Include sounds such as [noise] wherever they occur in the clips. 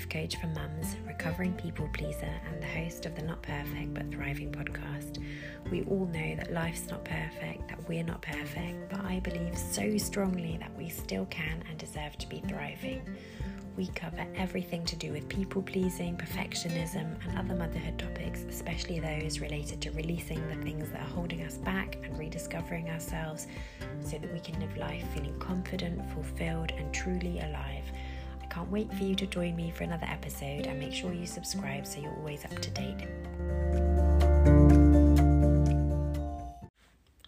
life coach for mums, recovering people pleaser, and the host of the Not Perfect But Thriving podcast. We all know that life's not perfect, that we're not perfect, but I believe so strongly that we still can and deserve to be thriving. We cover everything to do with people pleasing, perfectionism, and other motherhood topics, especially those related to releasing the things that are holding us back and rediscovering ourselves so that we can live life feeling confident, fulfilled, and truly alive. Can't wait for you to join me for another episode and make sure you subscribe so you're always up to date.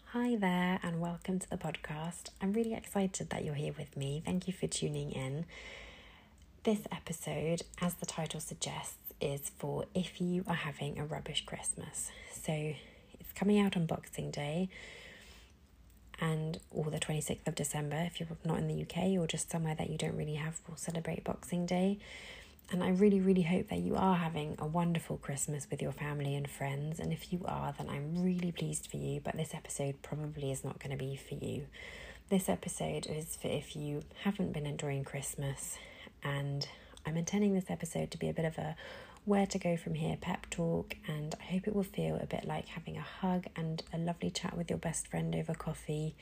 Hi there, and welcome to the podcast. I'm really excited that you're here with me. Thank you for tuning in. This episode, as the title suggests, is for if you are having a rubbish Christmas. So it's coming out on Boxing Day and or the 26th of December if you're not in the UK or just somewhere that you don't really have will celebrate Boxing Day. And I really, really hope that you are having a wonderful Christmas with your family and friends. And if you are, then I'm really pleased for you. But this episode probably is not going to be for you. This episode is for if you haven't been enjoying Christmas and I'm intending this episode to be a bit of a where to go from here pep talk, and I hope it will feel a bit like having a hug and a lovely chat with your best friend over coffee.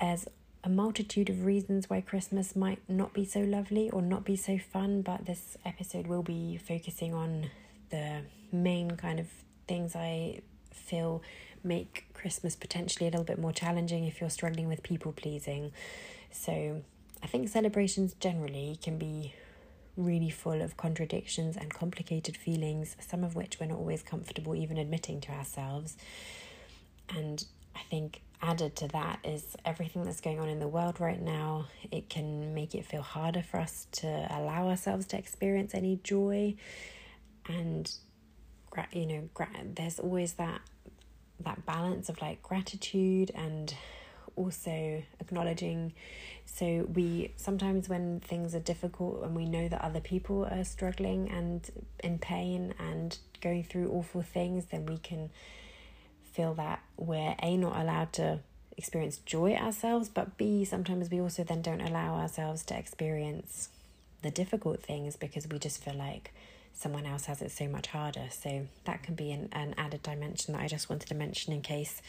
There's a multitude of reasons why Christmas might not be so lovely or not be so fun, but this episode will be focusing on the main kind of things I feel make Christmas potentially a little bit more challenging if you're struggling with people pleasing. So, I think celebrations generally can be really full of contradictions and complicated feelings, some of which we're not always comfortable even admitting to ourselves. And I think added to that is everything that's going on in the world right now. It can make it feel harder for us to allow ourselves to experience any joy. And, you know, there's always that that balance of like gratitude and also acknowledging. So, we sometimes, when things are difficult and we know that other people are struggling and in pain and going through awful things, then we can feel that we're A, not allowed to experience joy ourselves, but B, sometimes we also then don't allow ourselves to experience the difficult things because we just feel like someone else has it so much harder. So that can be an, an added dimension that I just wanted to mention in case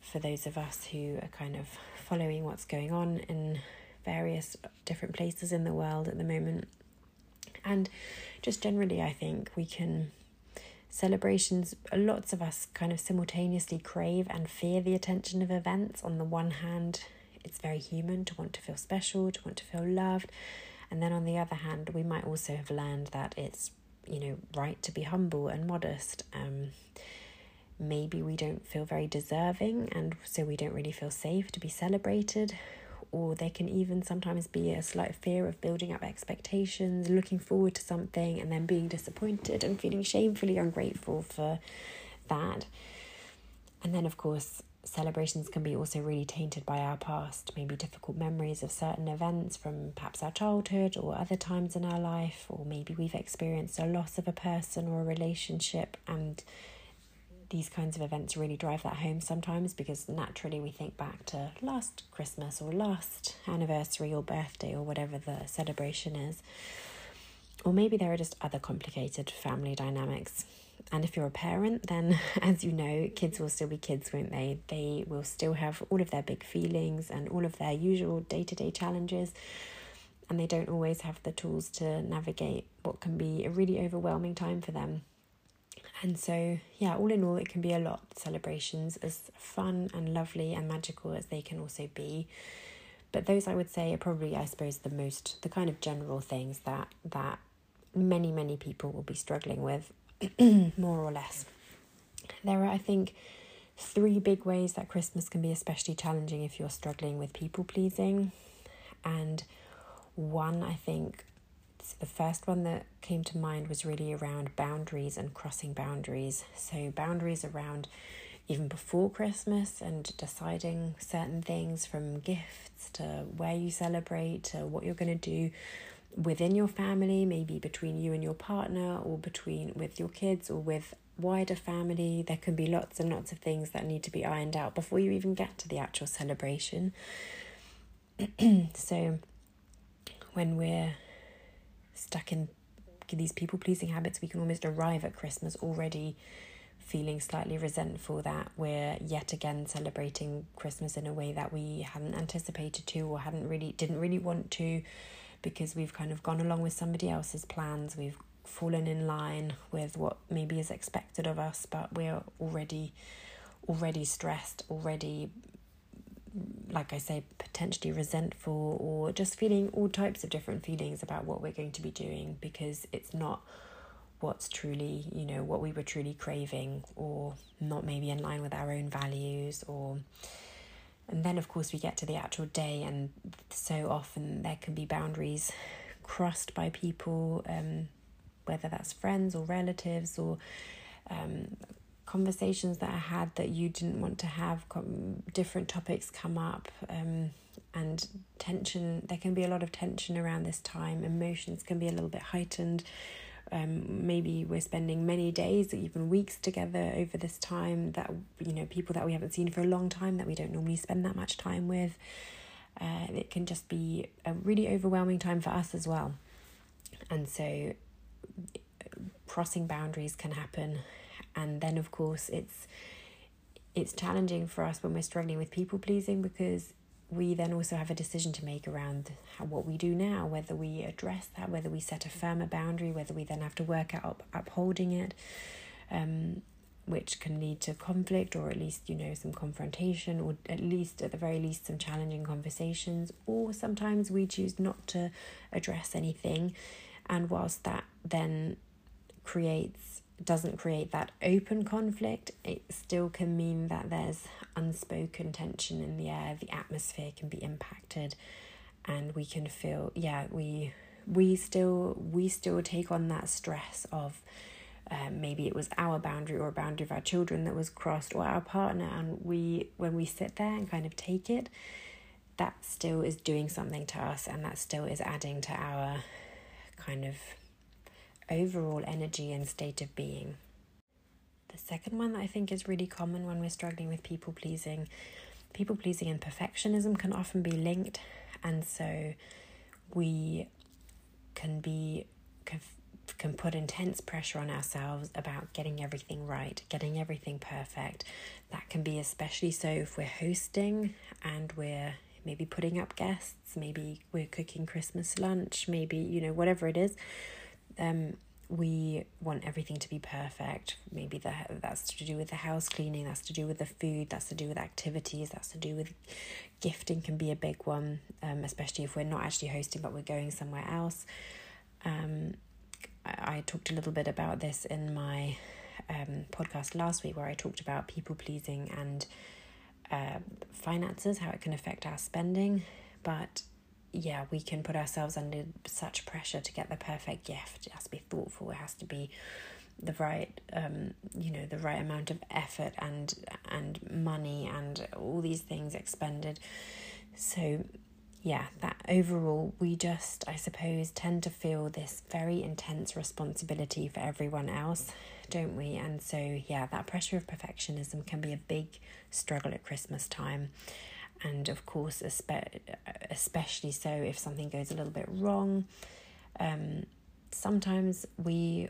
for those of us who are kind of following what's going on in various different places in the world at the moment. And just generally, I think we can celebrations, lots of us kind of simultaneously crave and fear the attention of events. On the one hand, it's very human to want to feel special, to want to feel loved. And then on the other hand, we might also have learned that it's, you know, right to be humble and modest. Um, maybe we don't feel very deserving and so we don't really feel safe to be celebrated. Or there can even sometimes be a slight fear of building up expectations looking forward to something and then being disappointed and feeling shamefully ungrateful for that. And then of course celebrations can be also really tainted by our past maybe difficult memories of certain events from perhaps our childhood or other times in our life or maybe we've experienced a loss of a person or a relationship and these kinds of events really drive that home sometimes because naturally we think back to last Christmas or last anniversary or birthday or whatever the celebration is. Or maybe there are just other complicated family dynamics. And if you're a parent, then [laughs] as you know, kids will still be kids, won't they? They will still have all of their big feelings and all of their usual day to day challenges. And they don't always have the tools to navigate what can be a really overwhelming time for them. And so, yeah, all in all, it can be a lot. Celebrations, as fun and lovely and magical as they can also be. But those I would say are probably, I suppose, the most, the kind of general things that that many, many people will be struggling with, [clears throat] more or less. There are, I think, three big ways that Christmas can be especially challenging if you're struggling with people pleasing. And one, I think, the first one that came to mind was really around boundaries and crossing boundaries. So, boundaries around even before Christmas and deciding certain things from gifts to where you celebrate to what you're going to do within your family, maybe between you and your partner or between with your kids or with wider family. There can be lots and lots of things that need to be ironed out before you even get to the actual celebration. [clears throat] so, when we're stuck in these people pleasing habits, we can almost arrive at Christmas already feeling slightly resentful that we're yet again celebrating Christmas in a way that we hadn't anticipated to or hadn't really didn't really want to because we've kind of gone along with somebody else's plans. We've fallen in line with what maybe is expected of us, but we're already already stressed, already like I say, potentially resentful or just feeling all types of different feelings about what we're going to be doing because it's not what's truly, you know, what we were truly craving or not maybe in line with our own values or and then of course we get to the actual day and so often there can be boundaries crossed by people um whether that's friends or relatives or um conversations that I had that you didn't want to have, different topics come up, um, and tension. There can be a lot of tension around this time. Emotions can be a little bit heightened. Um, maybe we're spending many days or even weeks together over this time that you know people that we haven't seen for a long time that we don't normally spend that much time with. Uh, it can just be a really overwhelming time for us as well, and so crossing boundaries can happen and then of course it's it's challenging for us when we're struggling with people pleasing because we then also have a decision to make around how, what we do now whether we address that whether we set a firmer boundary whether we then have to work out up, upholding it um, which can lead to conflict or at least you know some confrontation or at least at the very least some challenging conversations. Or sometimes we choose not to address anything. And whilst that then creates doesn't create that open conflict, it still can mean that there's unspoken tension in the air, the atmosphere can be impacted, and we can feel, yeah, we we still we still take on that stress of um, maybe it was our boundary or a boundary of our children that was crossed or our partner and we when we sit there and kind of take it that still is doing something to us and that still is adding to our kind of overall energy and state of being. The second one that I think is really common when we're struggling with people pleasing, people pleasing and perfectionism can often be linked, and so we can be can put intense pressure on ourselves about getting everything right, getting everything perfect. That can be especially so if we're hosting and we're maybe putting up guests, maybe we're cooking Christmas lunch, maybe, you know, whatever it is um, we want everything to be perfect. Maybe the, that's to do with the house cleaning, that's to do with the food, that's to do with activities, that's to do with gifting, can be a big one, um, especially if we're not actually hosting but we're going somewhere else. Um, I, I talked a little bit about this in my um, podcast last week where I talked about people pleasing and uh, finances, how it can affect our spending. But yeah, we can put ourselves under such pressure to get the perfect gift. It has to be thoughtful. It has to be the right, um, you know, the right amount of effort and and money and all these things expended. So, yeah, that overall, we just, I suppose, tend to feel this very intense responsibility for everyone else, don't we? And so, yeah, that pressure of perfectionism can be a big struggle at Christmas time and of course especially so if something goes a little bit wrong um, sometimes we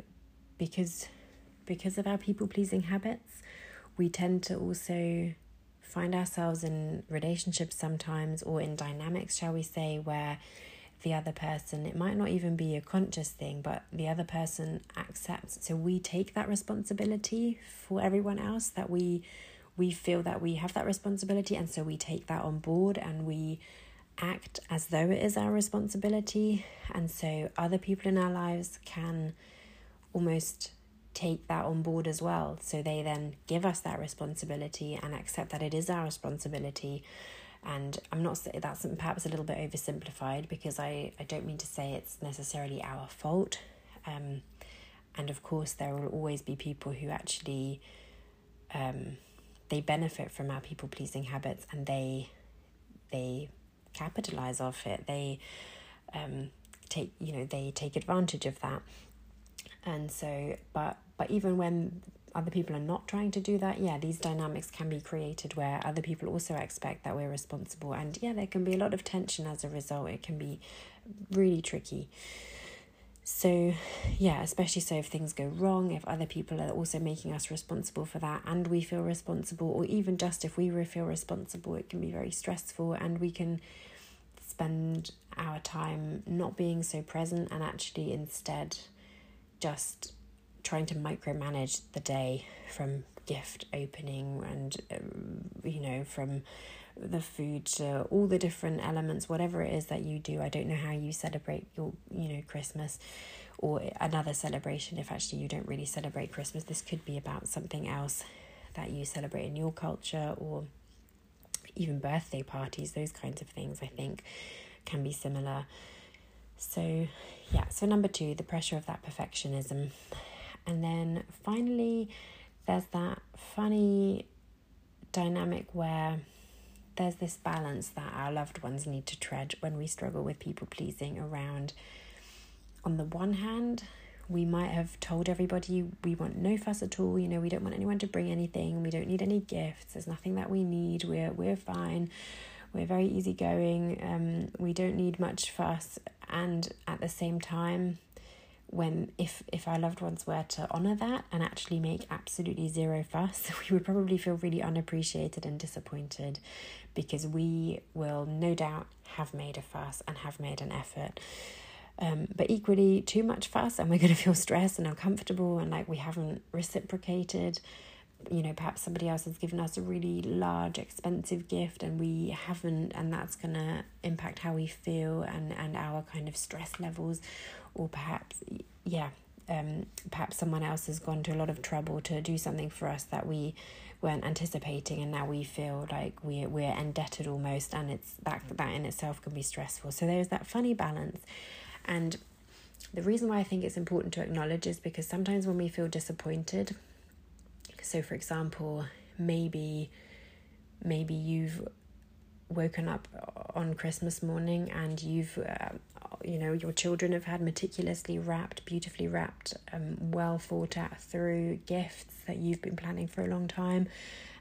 because because of our people pleasing habits we tend to also find ourselves in relationships sometimes or in dynamics shall we say where the other person it might not even be a conscious thing but the other person accepts. So we take that responsibility for everyone else that we we feel that we have that responsibility and so we take that on board and we act as though it is our responsibility. And so other people in our lives can almost take that on board as well. So they then give us that responsibility and accept that it is our responsibility. And i'm not saying that's perhaps a little bit oversimplified because i i don't mean to say it's necessarily our fault. Um and of course there will always be people who actually um they benefit from our people pleasing habits and they they capitalize off it. They um take you know they take advantage of that. And so but but even when other people are not trying to do that yeah these dynamics can be created where other people also expect that we're responsible. And yeah there can be a lot of tension as a result. It can be really tricky So, yeah, especially so if things go wrong, if other people are also making us responsible for that, and we feel responsible, or even just if we feel responsible, it can be very stressful, and we can spend our time not being so present and actually instead just trying to micromanage the day from gift opening and um, you know from the food to all the different elements whatever it is that you do i don't know how you celebrate your you know christmas or another celebration if actually you don't really celebrate christmas this could be about something else that you celebrate in your culture or even birthday parties those kinds of things i think can be similar. So yeah so number 2 the pressure of that perfectionism. And then finally there's that funny dynamic where there's this balance that our loved ones need to tread when we struggle with people pleasing around. On the one hand, we might have told everybody we want no fuss at all, you know, we don't want anyone to bring anything, we don't need any gifts, there's nothing that we need, we're we're fine, we're very easygoing, um, we don't need much fuss, and at the same time, when if if our loved ones were to honor that and actually make absolutely zero fuss [laughs] we would probably feel really unappreciated and disappointed because we will no doubt have made a fuss and have made an effort. Um, but equally too much fuss and we're going to feel [laughs] stressed and uncomfortable and like we haven't reciprocated you know perhaps somebody else has given us a really large expensive gift and we haven't and that's going to impact how we feel and and our kind of stress levels. Or perhaps yeah um, perhaps someone else has gone to a lot of trouble to do something for us that we weren't anticipating and now we feel like we're we're indebted almost and it's that that in itself can be stressful. So there's that funny balance. And the reason why I think it's important to acknowledge is because sometimes when we feel disappointed so for example maybe maybe you've woken up on Christmas morning and you've, uh, you know, your children have had meticulously wrapped, beautifully wrapped, um, well thought out through gifts that you've been planning for a long time.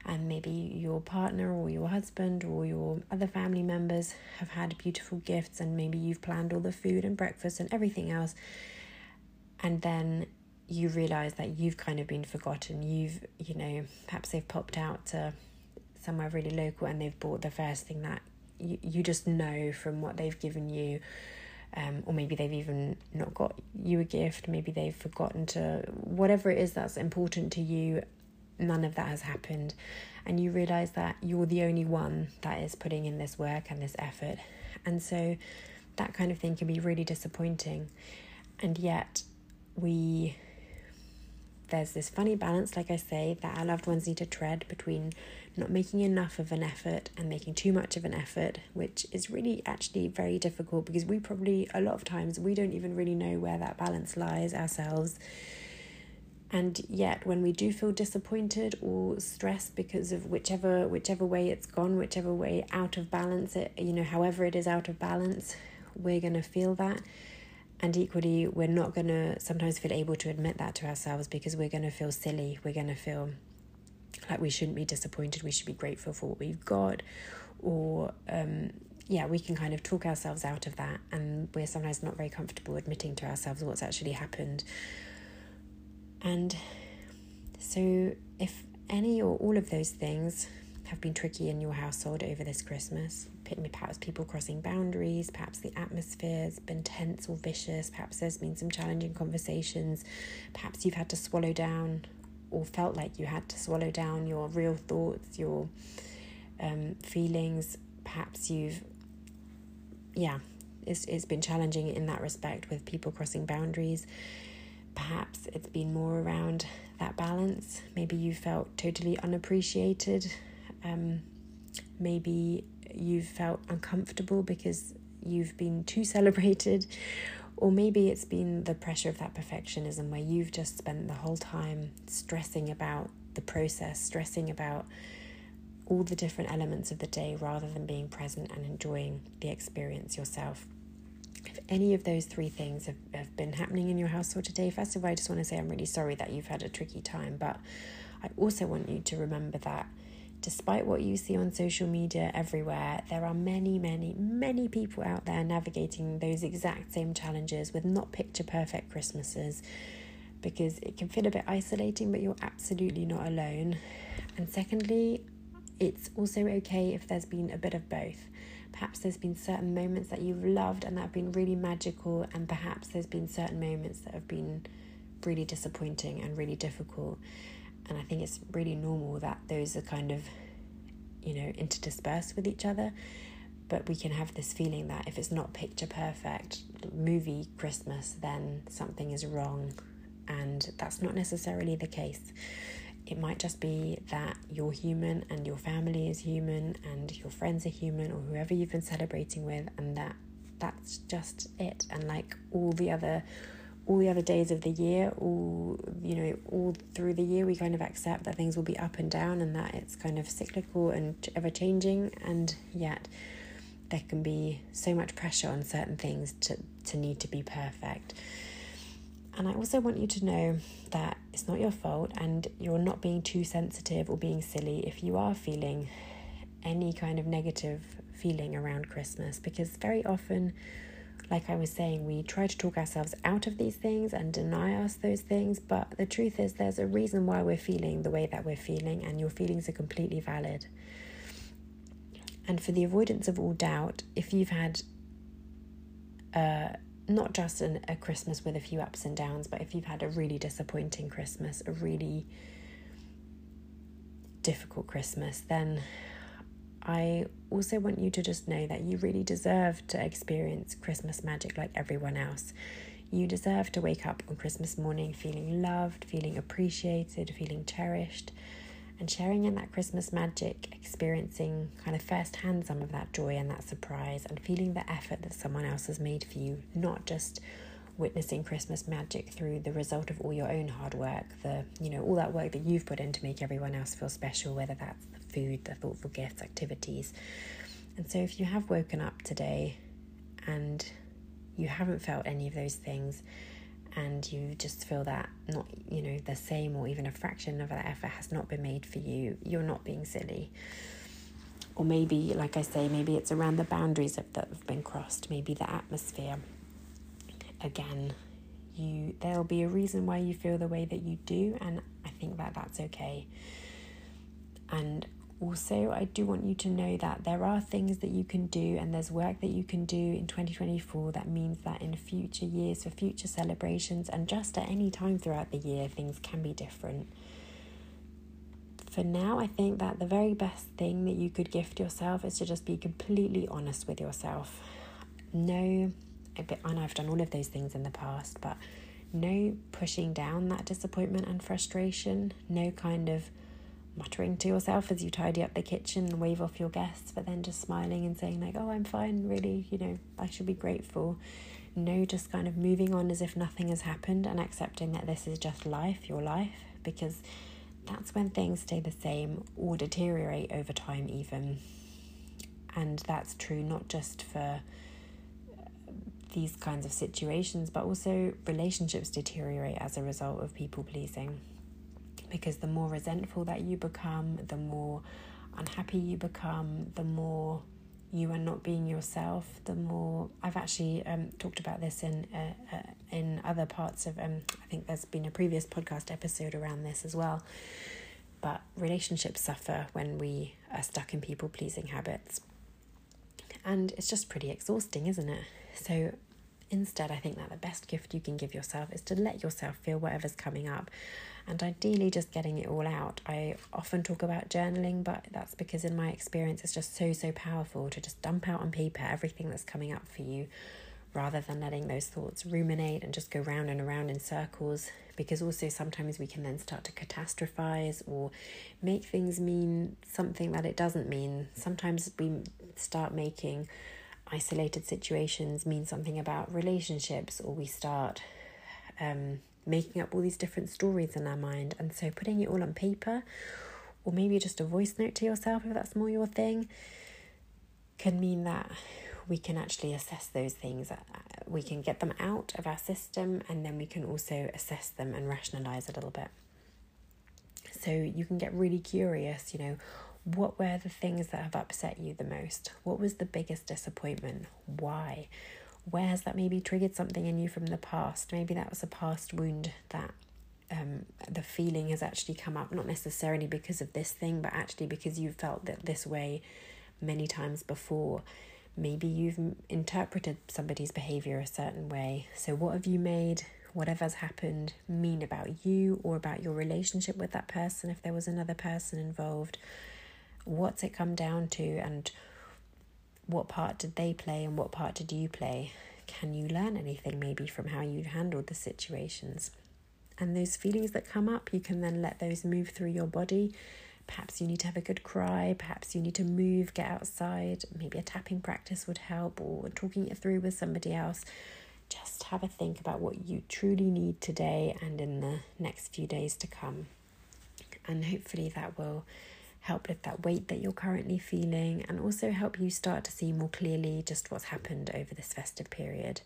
And maybe your partner or your husband or your other family members have had beautiful gifts, and maybe you've planned all the food and breakfast and everything else. And then you realize that you've kind of been forgotten. You've, you know, perhaps they've popped out to somewhere really local and they've bought the first thing that you, you just know from what they've given you um, or maybe they've even not got you a gift. Maybe they've forgotten to whatever it is that's important to you none of that has happened. And you realize that you're the only one that is putting in this work and this effort. And so that kind of thing can be really disappointing. And yet we there's this funny balance, like I say, that our loved ones need to tread between not making enough of an effort and making too much of an effort, which is really actually very difficult because we probably, a lot of times, we don't even really know where that balance lies ourselves. And yet, when we do feel disappointed or stressed because of whichever whichever way it's gone, whichever way out of balance it, you know, however it is out of balance, we're gonna feel that and equally, we're not going to sometimes feel able to admit that to ourselves because we're going to feel silly. We're going to feel like we shouldn't be disappointed. We should be grateful for what we've got. Or, um, yeah, we can kind of talk ourselves out of that. And we're sometimes not very comfortable admitting to ourselves what's actually happened. And so, if any or all of those things have been tricky in your household over this Christmas. Perhaps people crossing boundaries, perhaps the atmosphere has been tense or vicious, perhaps there's been some challenging conversations, perhaps you've had to swallow down or felt like you had to swallow down your real thoughts, your um, feelings. Perhaps you've, yeah, it's, it's been challenging in that respect with people crossing boundaries. Perhaps it's been more around that balance. Maybe you felt totally unappreciated um, maybe you've felt uncomfortable because you've been too celebrated, or maybe it's been the pressure of that perfectionism where you've just spent the whole time stressing about the process, stressing about all the different elements of the day rather than being present and enjoying the experience yourself. If any of those three things have, have been happening in your household today, first of all, I just want to say I'm really sorry that you've had a tricky time, but I also want you to remember that despite what you see on social media everywhere, there are many, many, many people out there navigating those exact same challenges with not picture perfect Christmases because it can feel a bit isolating, but you're absolutely not alone. And secondly, it's also okay if there's been a bit of both. Perhaps there's been certain moments that you've loved and that have been really magical, and perhaps there's been certain moments that have been really disappointing and really difficult. And I think it's really normal that those are kind of, you know, interdispersed with each other. But we can have this feeling that if it's not picture perfect movie Christmas, then something is wrong. And that's not necessarily the case. It might just be that you're human and your family is human and your friends are human or whoever you've been celebrating with, and that that's just it. And like all the other all the other days of the year, all you know, all through the year, we kind of accept that things will be up and down, and that it's kind of cyclical and ever changing, and yet there can be so much pressure on certain things to to need to be perfect. And I also want you to know that it's not your fault, and you're not being too sensitive or being silly if you are feeling any kind of negative feeling around Christmas, because very often like I was saying, we try to talk ourselves out of these things and deny us those things, but the truth is, there's a reason why we're feeling the way that we're feeling, and your feelings are completely valid. And for the avoidance of all doubt, if you've had uh, not just an, a Christmas with a few ups and downs, but if you've had a really disappointing Christmas, a really difficult Christmas, then I also want you to just know that you really deserve to experience Christmas magic like everyone else. You deserve to wake up on Christmas morning feeling loved, feeling appreciated, feeling cherished, and sharing in that Christmas magic, experiencing kind of firsthand some of that joy and that surprise, and feeling the effort that someone else has made for you, not just witnessing Christmas magic through the result of all your own hard work, the you know, all that work that you've put in to make everyone else feel special, whether that's food, the thoughtful gifts, activities. And so, if you have woken up today and you haven't felt any of those things, and you just feel that not, you know, the same or even a fraction of that effort has not been made for you, you're not being silly. Or maybe, like I say, maybe it's around the boundaries that have been crossed, maybe the atmosphere. Again, you there'll be a reason why you feel the way that you do, and I think that that's okay. And also, I do want you to know that there are things that you can do and there's work that you can do in 2024 that means that in future years, for future celebrations, and just at any time throughout the year, things can be different. For now, I think that the very best thing that you could gift yourself is to just be completely honest with yourself. No, and I've done all of those things in the past, but no pushing down that disappointment and frustration, no kind of muttering to yourself as you tidy up the kitchen and wave off your guests, but then just smiling and saying, like, oh, I'm fine, really, you know, I should be grateful. No, just kind of moving on as if nothing has happened and accepting that this is just life, your life, because that's when things stay the same or deteriorate over time, even. And that's true not just for uh, these kinds of situations, but also relationships deteriorate as a result of people pleasing because the more resentful that you become, the more unhappy you become, the more you are not being yourself, the more I've actually um, talked about this in uh, uh, in other parts of um, I think there's been a previous podcast episode around this as well. But relationships suffer when we are stuck in people pleasing habits, and it's just pretty exhausting, isn't it? So instead, I think that the best gift you can give yourself is to let yourself feel whatever's coming up and ideally just getting it all out. I often talk about journaling, but that's because in my experience it's just so, so powerful to just dump out on paper everything that's coming up for you rather than letting those thoughts ruminate and just go round and around in circles. Because also sometimes we can then start to catastrophize or make things mean something that it doesn't mean. Sometimes we start making isolated situations mean something about relationships, or we start um, making up all these different stories in our mind. And so putting it all on paper, or maybe just a voice note to yourself if that's more your thing, can mean that we can actually assess those things. Uh, we can get them out of our system and then we can also assess them and rationalize a little bit. So you can get really curious, you know, what were the things that have upset you the most? What was the biggest disappointment? Why? Where has that maybe triggered something in you from the past? Maybe that was a past wound that um, the feeling has actually come up, not necessarily because of this thing, but actually because you felt that this way many times before. Maybe you've interpreted somebody's behavior a certain way. So, what have you made whatever's happened mean about you or about your relationship with that person if there was another person involved? What's it come down to, and what part did they play, and what part did you play? Can you learn anything maybe from how you handled the situations? And those feelings that come up, you can then let those move through your body. Perhaps you need to have a good cry, perhaps you need to move, get outside, maybe a tapping practice would help, or talking it through with somebody else. Just have a think about what you truly need today and in the next few days to come. And hopefully that will help lift that weight that you're currently feeling and also help you start to see more clearly just what's happened over this festive period.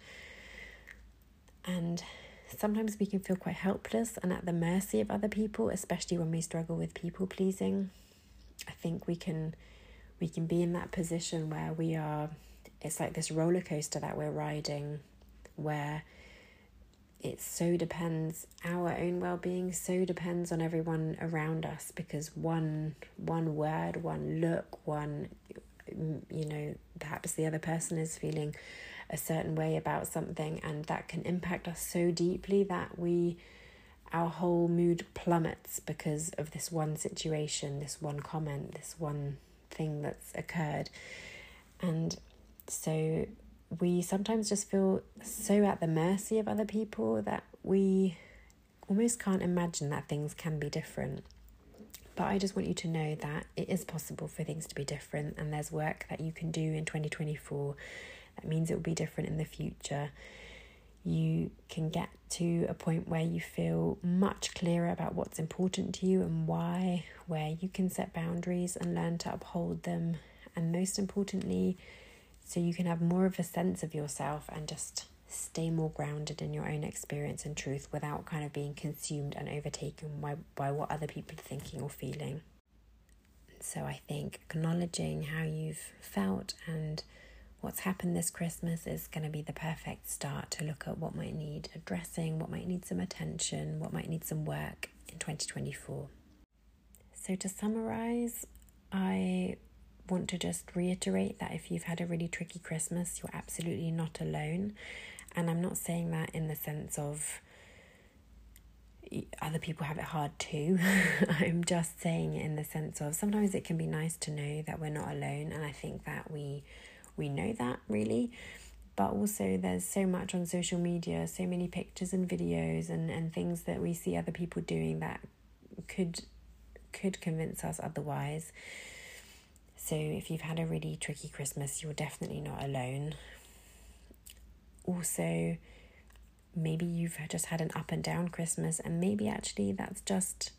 And sometimes we can feel quite helpless and at the mercy of other people, especially when we struggle with people pleasing. I think we can we can be in that position where we are it's like this roller coaster that we're riding where it so depends our own well-being so depends on everyone around us because one one word one look one mm, you know perhaps the other person is feeling a certain way about something and that can impact us so deeply that we our whole mood plummets because of this one situation this one comment this one thing that's occurred. And so we sometimes just feel so at the mercy of other people that we almost can't imagine that things can be different. But I just want you to know that it is possible for things to be different, and there's work that you can do in 2024 that means it will be different in the future. You can get to a point where you feel much clearer about what's important to you and why, where you can set boundaries and learn to uphold them, and most importantly, so you can have more of a sense of yourself and just stay more grounded in your own experience and truth without kind of being consumed and overtaken by, by what other people are thinking or feeling. So I think acknowledging how you've felt and what's happened this Christmas is going to be the perfect start to look at what might need addressing, what might need some attention, what might need some work in 2024. So to summarize, I want to just reiterate that if you've had a really tricky Christmas, you're absolutely not alone. And I'm not saying that in the sense of other people have it hard too. [laughs] I'm just saying in the sense of sometimes it can be nice to know that we're not alone and I think that we we know that really. But also there's so much on social media, so many pictures and videos and, and things that we see other people doing that could could convince us otherwise. So, if you've had a really tricky Christmas, you're definitely not alone. Also, maybe you've just had an up and down Christmas, and maybe actually that's just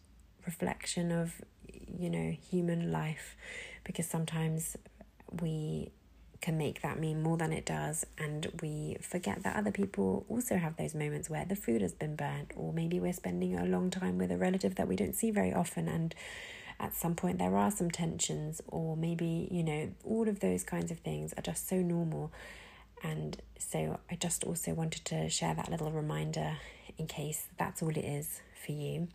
reflection of, you know, human life, because sometimes we can make that mean more than it does, and we forget that other people also have those moments where the food has been burnt, or maybe we're spending a long time with a relative that we don't see very often, and at some point there are some tensions, or maybe, you know, all of those kinds of things are just so normal. And so I just also wanted to share that little reminder in case that's all it is for you.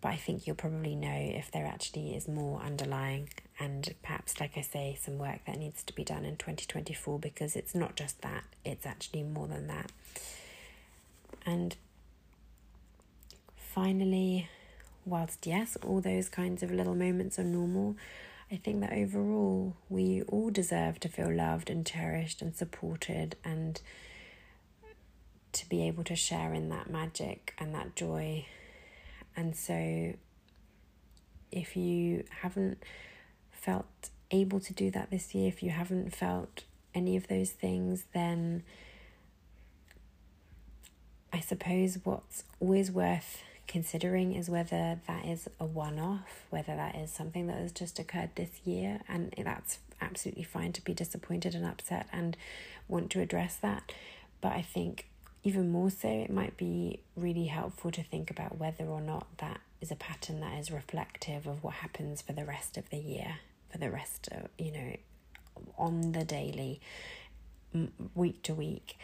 But I think you'll probably know if there actually is more underlying, and perhaps, like I say, some work that needs to be done in 2024 because it's not just that, it's actually more than that. And finally, whilst yes, all those kinds of little moments are normal, I think that overall we all deserve to feel loved and cherished and supported and to be able to share in that magic and that joy. And so, if you haven't felt able to do that this year, if you haven't felt any of those things, then I suppose what's always worth considering is whether that is a one off, whether that is something that has just occurred this year, and that's absolutely fine to be disappointed and upset and want to address that. But I think even more so, it might be really helpful to think about whether or not that is a pattern that is reflective of what happens for the rest of the year, for the rest of, you know, on the daily, week to week.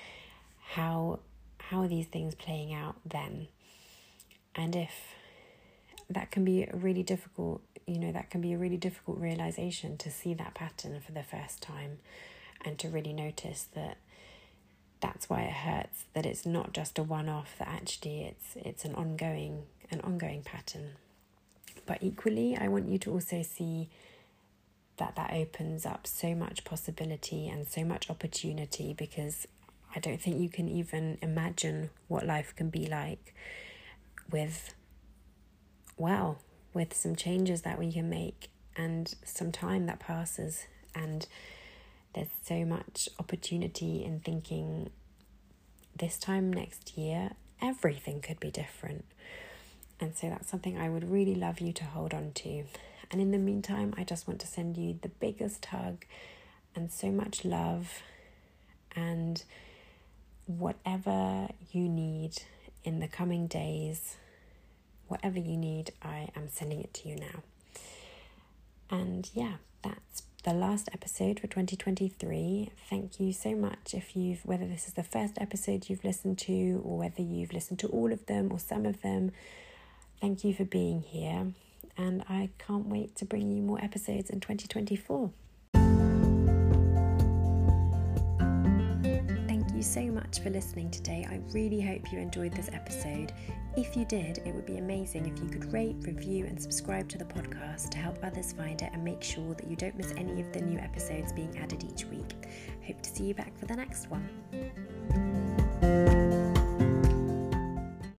How how are these things playing out then? And if that can be a really difficult, you know, that can be a really difficult realization to see that pattern for the first time and to really notice that that's why it hurts that it's not just a one off that actually it's it's an ongoing an ongoing pattern. But equally i want you to also see that that opens up so much possibility and so much opportunity because i don't think you can even imagine what life can be like with well with some changes that we can make and some time that passes and there's so much opportunity in thinking this time next year, everything could be different. And so that's something I would really love you to hold on to. And in the meantime, I just want to send you the biggest hug and so much love and whatever you need in the coming days, whatever you need, I am sending it to you now. And yeah, that's the last episode for 2023. Thank you so much if you've, whether this is the first episode you've listened to or whether you've listened to all of them or some of them. Thank you for being here. And I can't wait to bring you more episodes in 2024. You so much for listening today. I really hope you enjoyed this episode. If you did, it would be amazing if you could rate, review, and subscribe to the podcast to help others find it and make sure that you don't miss any of the new episodes being added each week. Hope to see you back for the next one.